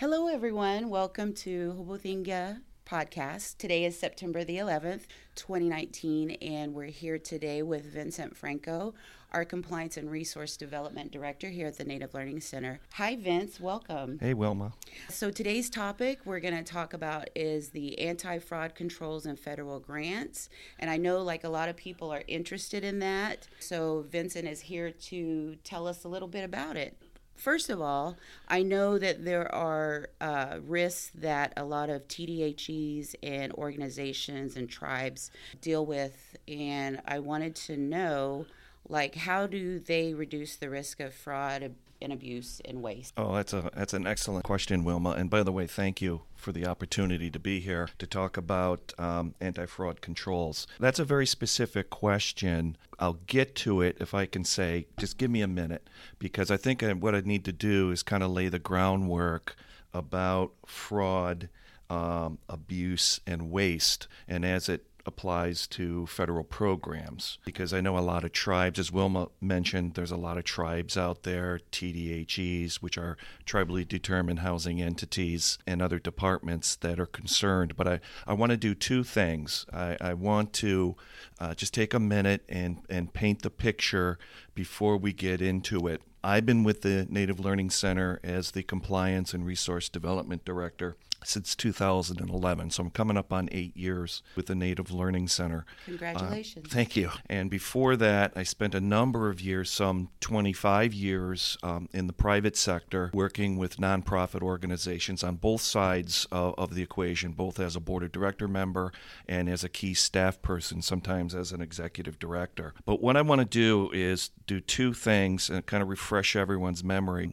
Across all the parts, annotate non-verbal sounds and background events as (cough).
Hello, everyone. Welcome to Hobothinga podcast. Today is September the 11th, 2019, and we're here today with Vincent Franco, our Compliance and Resource Development Director here at the Native Learning Center. Hi, Vince. Welcome. Hey, Wilma. So, today's topic we're going to talk about is the anti fraud controls and federal grants. And I know, like, a lot of people are interested in that. So, Vincent is here to tell us a little bit about it. First of all, I know that there are uh, risks that a lot of TDHEs and organizations and tribes deal with, and I wanted to know, like, how do they reduce the risk of fraud, and abuse and waste? Oh, that's a that's an excellent question, Wilma. And by the way, thank you for the opportunity to be here to talk about um, anti-fraud controls. That's a very specific question. I'll get to it if I can say, just give me a minute, because I think what I need to do is kind of lay the groundwork about fraud. Um, abuse and waste, and as it applies to federal programs because I know a lot of tribes, as Wilma mentioned, there's a lot of tribes out there, TDHEs, which are tribally determined housing entities, and other departments that are concerned. But I, I want to do two things. I, I want to uh, just take a minute and, and paint the picture before we get into it. I've been with the Native Learning Center as the Compliance and Resource Development Director since 2011. So I'm coming up on eight years with the Native Learning Center. Congratulations. Uh, thank you. And before that, I spent a number of years, some 25 years, um, in the private sector, working with nonprofit organizations on both sides of, of the equation, both as a board of director member and as a key staff person, sometimes as an executive director. But what I want to do is do two things and kind of refresh everyone's memory.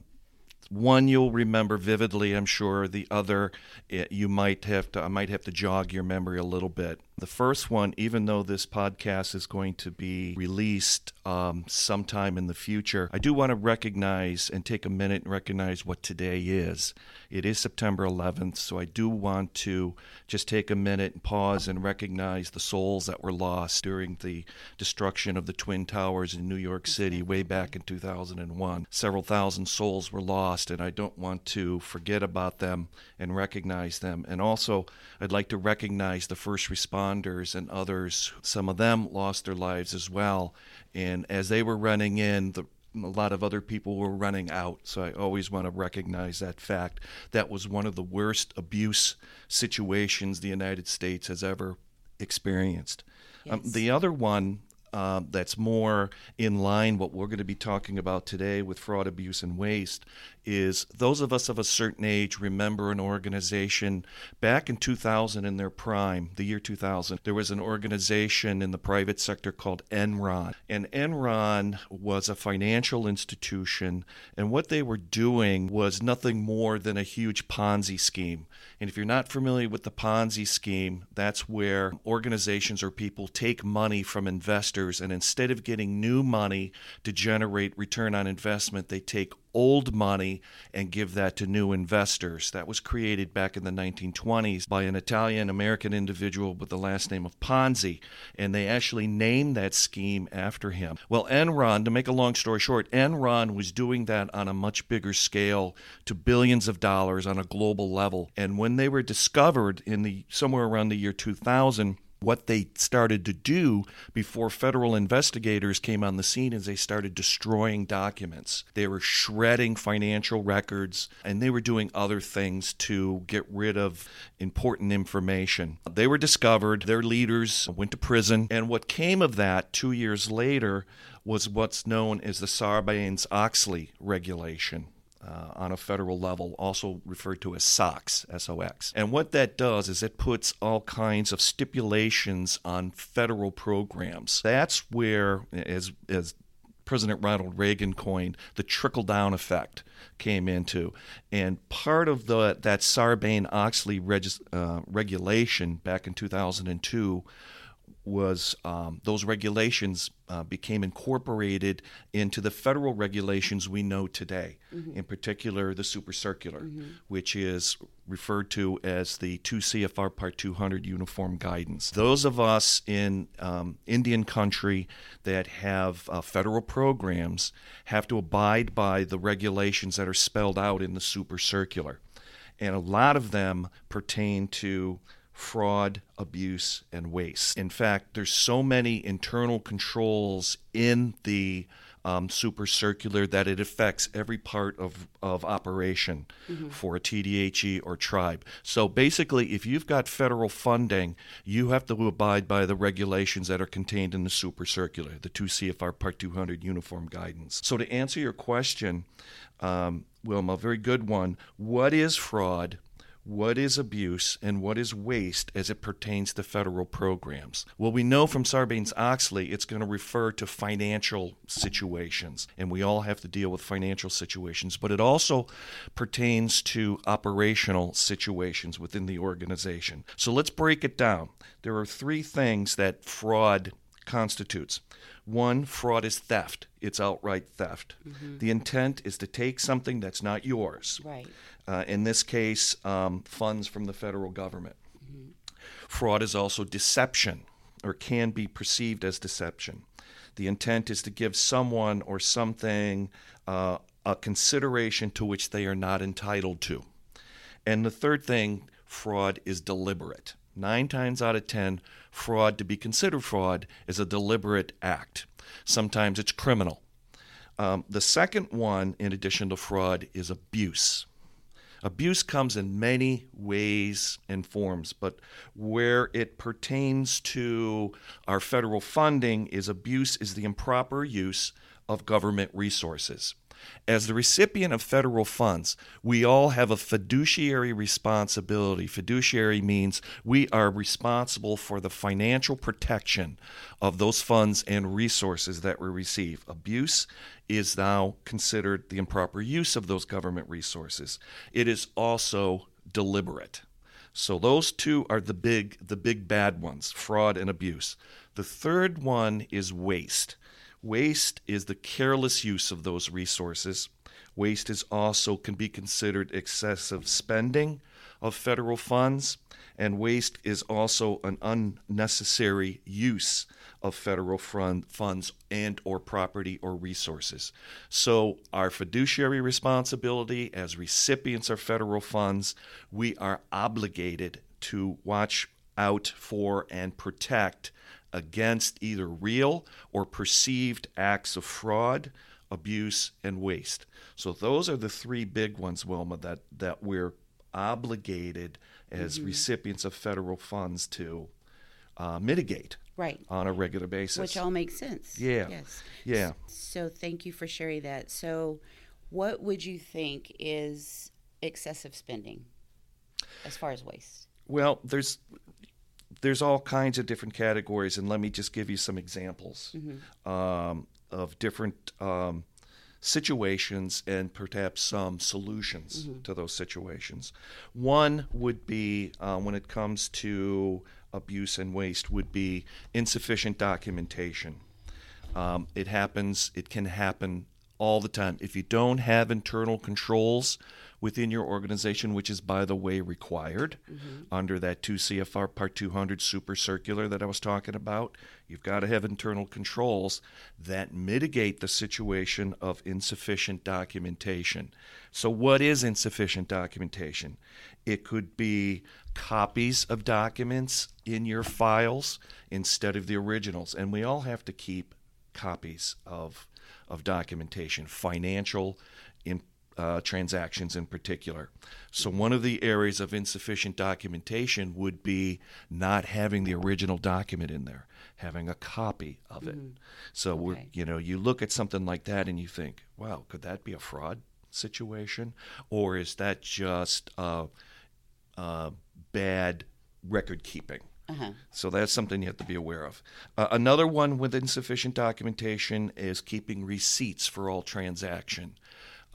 One you'll remember vividly, I'm sure. The other, it, eh, you might have to, I might have to jog your memory a little bit. The first one, even though this podcast is going to be released um, sometime in the future, I do want to recognize and take a minute and recognize what today is. It is September 11th, so I do want to just take a minute and pause and recognize the souls that were lost during the destruction of the Twin Towers in New York City way back in 2001. Several thousand souls were lost, and I don't want to forget about them and recognize them. And also, I'd like to recognize the first responders responders and others, some of them lost their lives as well. And as they were running in, the, a lot of other people were running out. So I always want to recognize that fact. That was one of the worst abuse situations the United States has ever experienced. Um, yes. Um, the other one uh, that's more in line what we're going to be talking about today with fraud, abuse, and waste is those of us of a certain age remember an organization back in 2000 in their prime, the year 2000. There was an organization in the private sector called Enron, and Enron was a financial institution, and what they were doing was nothing more than a huge Ponzi scheme. And if you're not familiar with the Ponzi scheme, that's where organizations or people take money from investors, and instead of getting new money to generate return on investment, they take old money and give that to new investors. That was created back in the 1920s by an Italian American individual with the last name of Ponzi, and they actually named that scheme after him. Well, Enron, to make a long story short, Enron was doing that on a much bigger scale to billions of dollars on a global level. And when they were discovered in the somewhere around the year 2000, what they started to do before federal investigators came on the scene is they started destroying documents. They were shredding financial records and they were doing other things to get rid of important information. They were discovered, their leaders went to prison, and what came of that two years later was what's known as the Sarbanes Oxley regulation uh, on a federal level, also referred to as SOX, S-O-X. And what that does is it puts all kinds of stipulations on federal programs. That's where, as, as President Ronald Reagan coined, the trickle down effect came into. And part of the that Sarbanes Oxley uh, regulation back in 2002 was um, those regulations uh, became incorporated into the federal regulations we know today, mm-hmm. in particular the super circular, mm-hmm. which is referred to as the 2 CFR Part 200 Uniform Guidance. Those of us in um, Indian country that have uh, federal programs have to abide by the regulations that are spelled out in the super circular. and a lot of them pertain to fraud, abuse, and waste. In fact, there's so many internal controls in the um, super circular that it affects every part of, of operation mm-hmm. for a TDHE or tribe. So basically, if you've got federal funding, you have to abide by the regulations that are contained in the super circular, the 2 CFR Part 200 Uniform Guidance. So to answer your question, um, Wilma, very good one. What is fraud? What is abuse and what is waste as it pertains to federal programs? Well, we know from Sarbanes Oxley it's going to refer to financial situations, and we all have to deal with financial situations, but it also pertains to operational situations within the organization. So let's break it down. There are three things that fraud constitutes. One, fraud is theft. It's outright theft. Mm-hmm. The intent is to take something that's not yours. Right. Uh, in this case, um, funds from the federal government. Mm-hmm. Fraud is also deception, or can be perceived as deception. The intent is to give someone or something uh, a consideration to which they are not entitled to. And the third thing, fraud is deliberate. Nine times out of ten, fraud to be considered fraud is a deliberate act. Sometimes it's criminal. Um, the second one, in addition to fraud, is abuse. Abuse comes in many ways and forms, but where it pertains to our federal funding is abuse is the improper use of government resources. As the recipient of federal funds, we all have a fiduciary responsibility. Fiduciary means we are responsible for the financial protection of those funds and resources that we receive. Abuse is now considered the improper use of those government resources. It is also deliberate. So those two are the big the big bad ones, fraud and abuse. The third one is waste. Waste is the careless use of those resources. Waste is also can be considered excessive spending of federal funds, and waste is also an unnecessary use of federal fund, funds and or property or resources. So our fiduciary responsibility as recipients of federal funds, we are obligated to watch out for and protect against either real or perceived acts of fraud, abuse, and waste. So those are the three big ones, Wilma, that, that we're obligated as mm-hmm. recipients of federal funds to uh, mitigate right. on a regular basis. Which all makes sense. Yeah. Yes. Yeah. So thank you for sharing that. So what would you think is excessive spending as far as waste? Well there's there's all kinds of different categories, and let me just give you some examples mm-hmm. um, of different um, situations and perhaps some solutions mm-hmm. to those situations. One would be uh, when it comes to abuse and waste would be insufficient documentation. Um, it happens. It can happen all the time. If you don't have internal controls within your organization, which is, by the way, required mm-hmm. under that 2 CFR Part 200 super circular that I was talking about. You've got to have internal controls that mitigate the situation of insufficient documentation. So, what is insufficient documentation? It could be copies of documents in your files instead of the originals, and we all have to keep copies of of documentation, financial, in, uh, transactions in particular. So, one of the areas of insufficient documentation would be not having the original document in there, having a copy of it. Mm-hmm. So, okay. we're, you know, you look at something like that and you think, wow, could that be a fraud situation? Or is that just uh, uh, bad record keeping? Uh-huh. So that's something you have to be aware of. Uh, another one with insufficient documentation is keeping receipts for all transaction.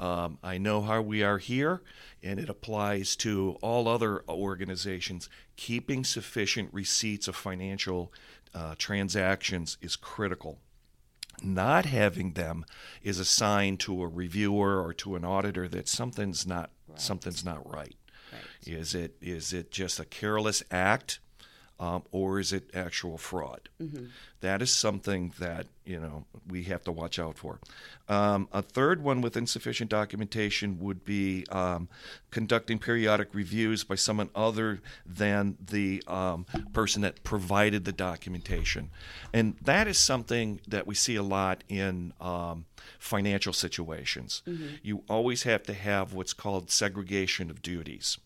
Um, I know how we are here, and it applies to all other organizations. Keeping sufficient receipts of financial uh, transactions is critical. Not having them is a sign to a reviewer or to an auditor that something's not right. something's not right. right. Is it is it just a careless act? Um, or is it actual fraud? That is something that you know we have to watch out for. Um, a third one with insufficient documentation would be um, conducting periodic reviews by someone other than the um, person that provided the documentation, and that is something that we see a lot in um, financial situations. You always have to have what's called segregation of duties.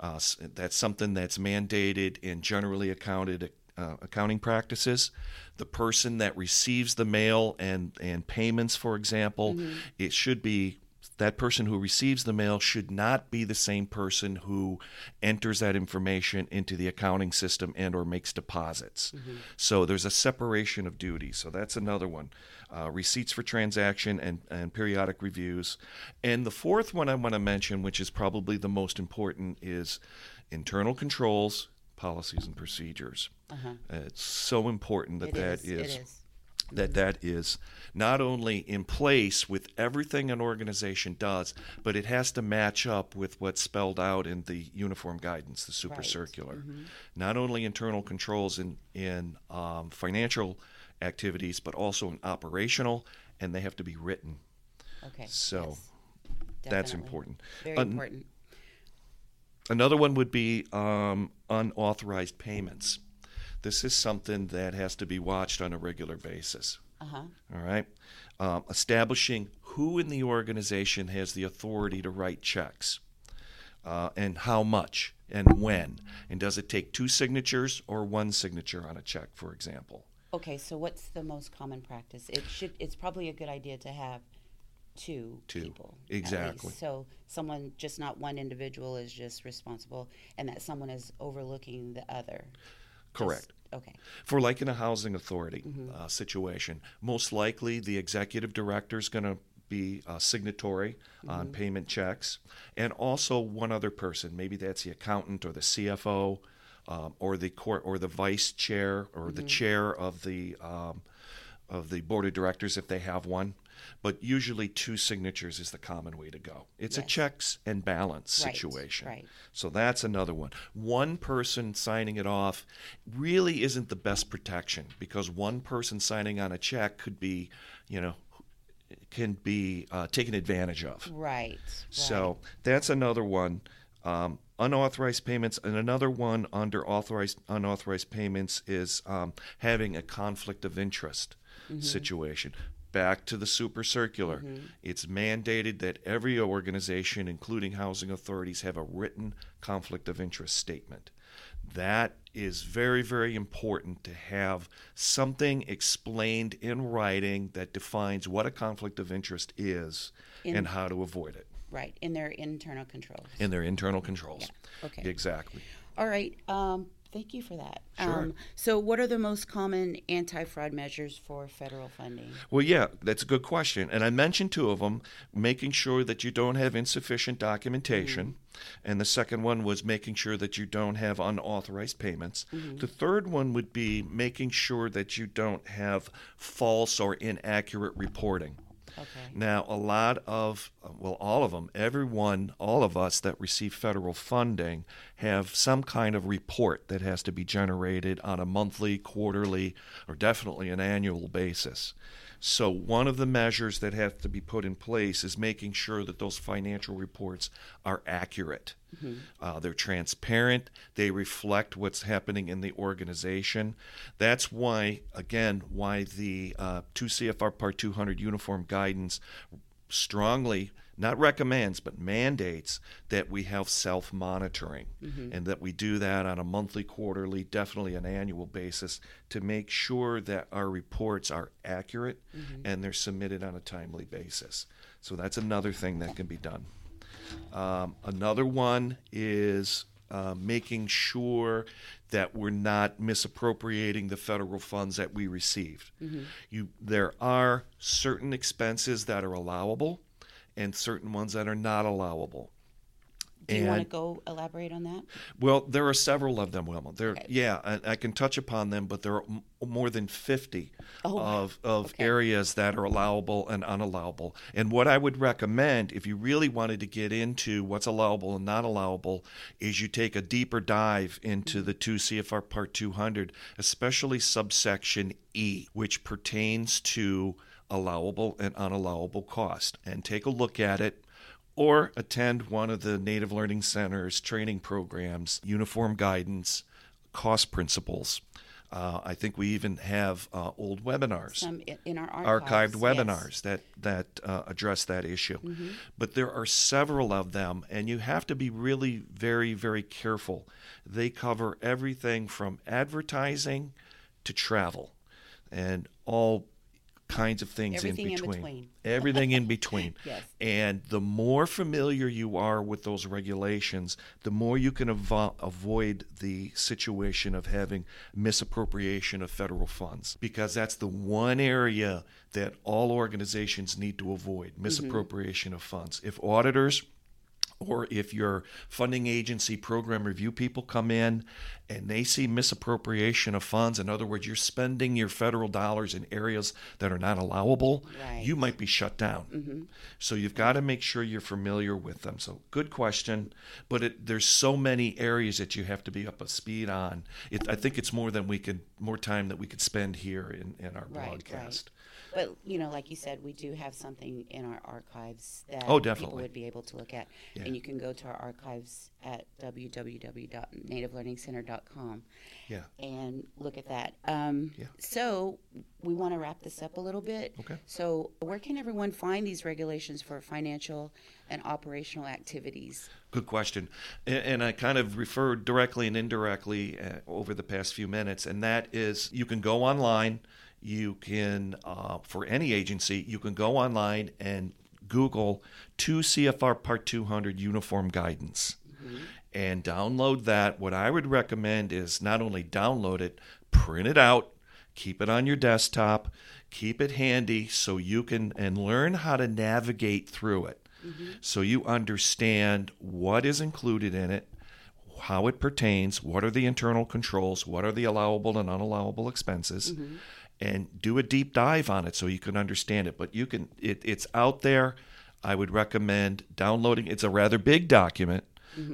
Uh, that's something that's mandated in generally accounted uh, accounting practices. The person that receives the mail and, and payments, for example, it should be that person who receives the mail should not be the same person who enters that information into the accounting system and or makes deposits. So there's a separation of duties. So that's another one. Uh, receipts for transaction and, and periodic reviews. And the fourth one i want to mention which is probably the most important is internal controls policies and procedures. Uh-huh. it's so important that It that is, is. That that is not only in place with everything an organization does, but it has to match up with what's spelled out in the uniform guidance, the super Right. circular. Not only internal controls in in um, financial activities, but also in operational, and they have to be written. Okay. So yes, That's important. Very An- important. Another one would be um, unauthorized payments. This is something that has to be watched on a regular basis. Uh huh. All right. Um, establishing who in the organization has the authority to write checks uh, and how much and when. And does it take two signatures or one signature on a check, for example? Okay, so what's the most common practice? It should. It's probably a good idea to have two, Two. people. Exactly. So someone, just not one individual, is just responsible, and that someone is overlooking the other. Correct. okay. For like in a housing authority uh, situation, most likely the executive director is going to be uh, signatory on payment checks, and also one other person. Maybe that's the accountant or the CFO, um, or the court or the vice chair or the chair of the um, of the board of directors if they have one. But usually, two signatures is the common way to go. It's a checks and balance Right, situation. right. So that's another one. One person signing it off really isn't the best protection because one person signing on a check could be, you know, can be uh, taken advantage of. Right. So that's another one. Um, unauthorized payments, and another one under authorized unauthorized payments is um, having a conflict of interest situation. Back to the super circular. It's mandated that every organization, including housing authorities, have a written conflict of interest statement. That is very, very important to have something explained in writing that defines what a conflict of interest is In- and how to avoid it right. In their internal controls. in their internal controls. Okay. Exactly. All right. Um, thank you for that. Sure. Um, so, what are the most common anti-fraud measures for federal funding? Well, yeah, that's a good question. And I mentioned two of them making sure that you don't have insufficient documentation. And the second one was making sure that you don't have unauthorized payments. The third one would be making sure that you don't have false or inaccurate reporting. Okay. Now, a lot of, uh, well, all of them, everyone, all of us that receive federal funding have some kind of report that has to be generated on a monthly, quarterly, or definitely an annual basis. So, one of the measures that have to be put in place is making sure that those financial reports are accurate. Uh, they're transparent. They reflect what's happening in the organization. That's why, again, why the uh, 2 CFR Part 200 uniform guidance strongly not recommends but mandates that we have self monitoring and that we do that on a monthly quarterly definitely an annual basis to make sure that our reports are accurate and they're submitted on a timely basis. So that's another thing that can be done. Um, another one is uh, making sure that we're not misappropriating the federal funds that we received. You, there are certain expenses that are allowable and certain ones that are not allowable. Do you want to go elaborate on that? Well, there are several of them, Wilma. There, Okay. yeah, I, I can touch upon them, but there are m- more than fifty Oh, of of Okay. areas that are allowable and unallowable. And what I would recommend, if you really wanted to get into what's allowable and not allowable, is you take a deeper dive into mm-hmm. the two CFR Part 200, especially subsection E, which pertains to allowable and unallowable cost, and take a look at it or attend one of the Native Learning Center's training programs, uniform guidance, cost principles. Uh, I think we even have uh, old webinars, Some in our archived archives, webinars that that uh, address that issue. But there are several of them, and you have to be really very very careful. They cover everything from advertising to travel, and all kinds of things Everything in in between. between. Everything in (laughs) between. Yes. And the more familiar you are with those regulations, the more you can avo- avoid the situation of having misappropriation of federal funds. Because that's the one area that all organizations need to avoid mm-hmm. misappropriation of funds. If auditors or if your funding agency program review people come in and they see misappropriation of funds, in other words, you're spending your federal dollars in areas that are not allowable, Right. you might be shut down. Mm-hmm. So you've got to make sure you're familiar with them. So good question, but it, there's so many areas that you have to be up to speed on. It, I think it's more than we could, more time that we could spend here in, in our Right, broadcast. But you know, like you said, we do have something in our archives that Oh, people definitely. would be able to look at, Yeah. and you can go to our archives at www.nativelearningcenter.com. Yeah. and look at that. Um, Yeah. So we want to wrap this up a little bit. Okay. So where can everyone find these regulations for financial and operational activities? Good question. And, I kind of referred directly and indirectly uh, over the past few minutes, and that is you can go online. You can, uh, for any agency, you can go online and Google 2 CFR Part 200 Uniform Guidance and download that. What I would recommend is not only download it, print it out, keep it on your desktop, keep it handy so you can and learn how to navigate through it. So you understand what is included in it, how it pertains, what are the internal controls, what are the allowable and unallowable expenses, and do a deep dive on it so you can understand it. But you can it, it's out there. I would recommend downloading. It's a rather big document,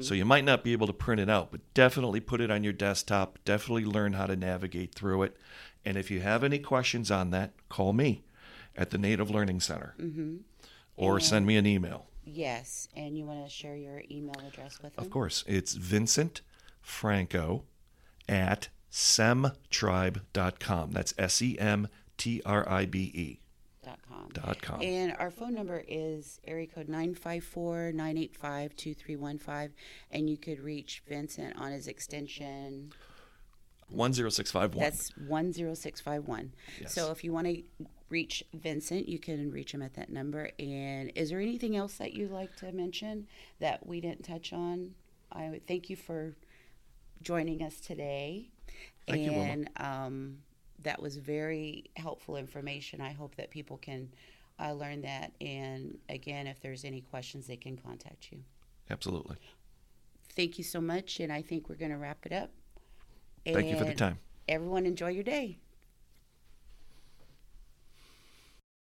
so you might not be able to print it out, but definitely put it on your desktop. Definitely learn how to navigate through it. And if you have any questions on that, call me at the Native Learning Center, mm-hmm. Or send me an email. Yes, and you want to share your email address with them? Of course, it's Vincent Franco at semtribe.com. That's S E M T R I B E Dot com. dot com. And our phone number is area code 954-985-2315 and you could reach Vincent on his extension 10651. that's 10651. Yes. So if you want to reach Vincent, you can reach him at that number and is there anything else that you'd like to mention that we didn't touch on? I would thank you for joining us today. Thank you, and um, that was very helpful information. I hope that people can uh, learn that. And again, if there's any questions, they can contact you. Absolutely. Thank you so much. And I think we're going to wrap it up. Thank you for the time. Everyone, enjoy your day.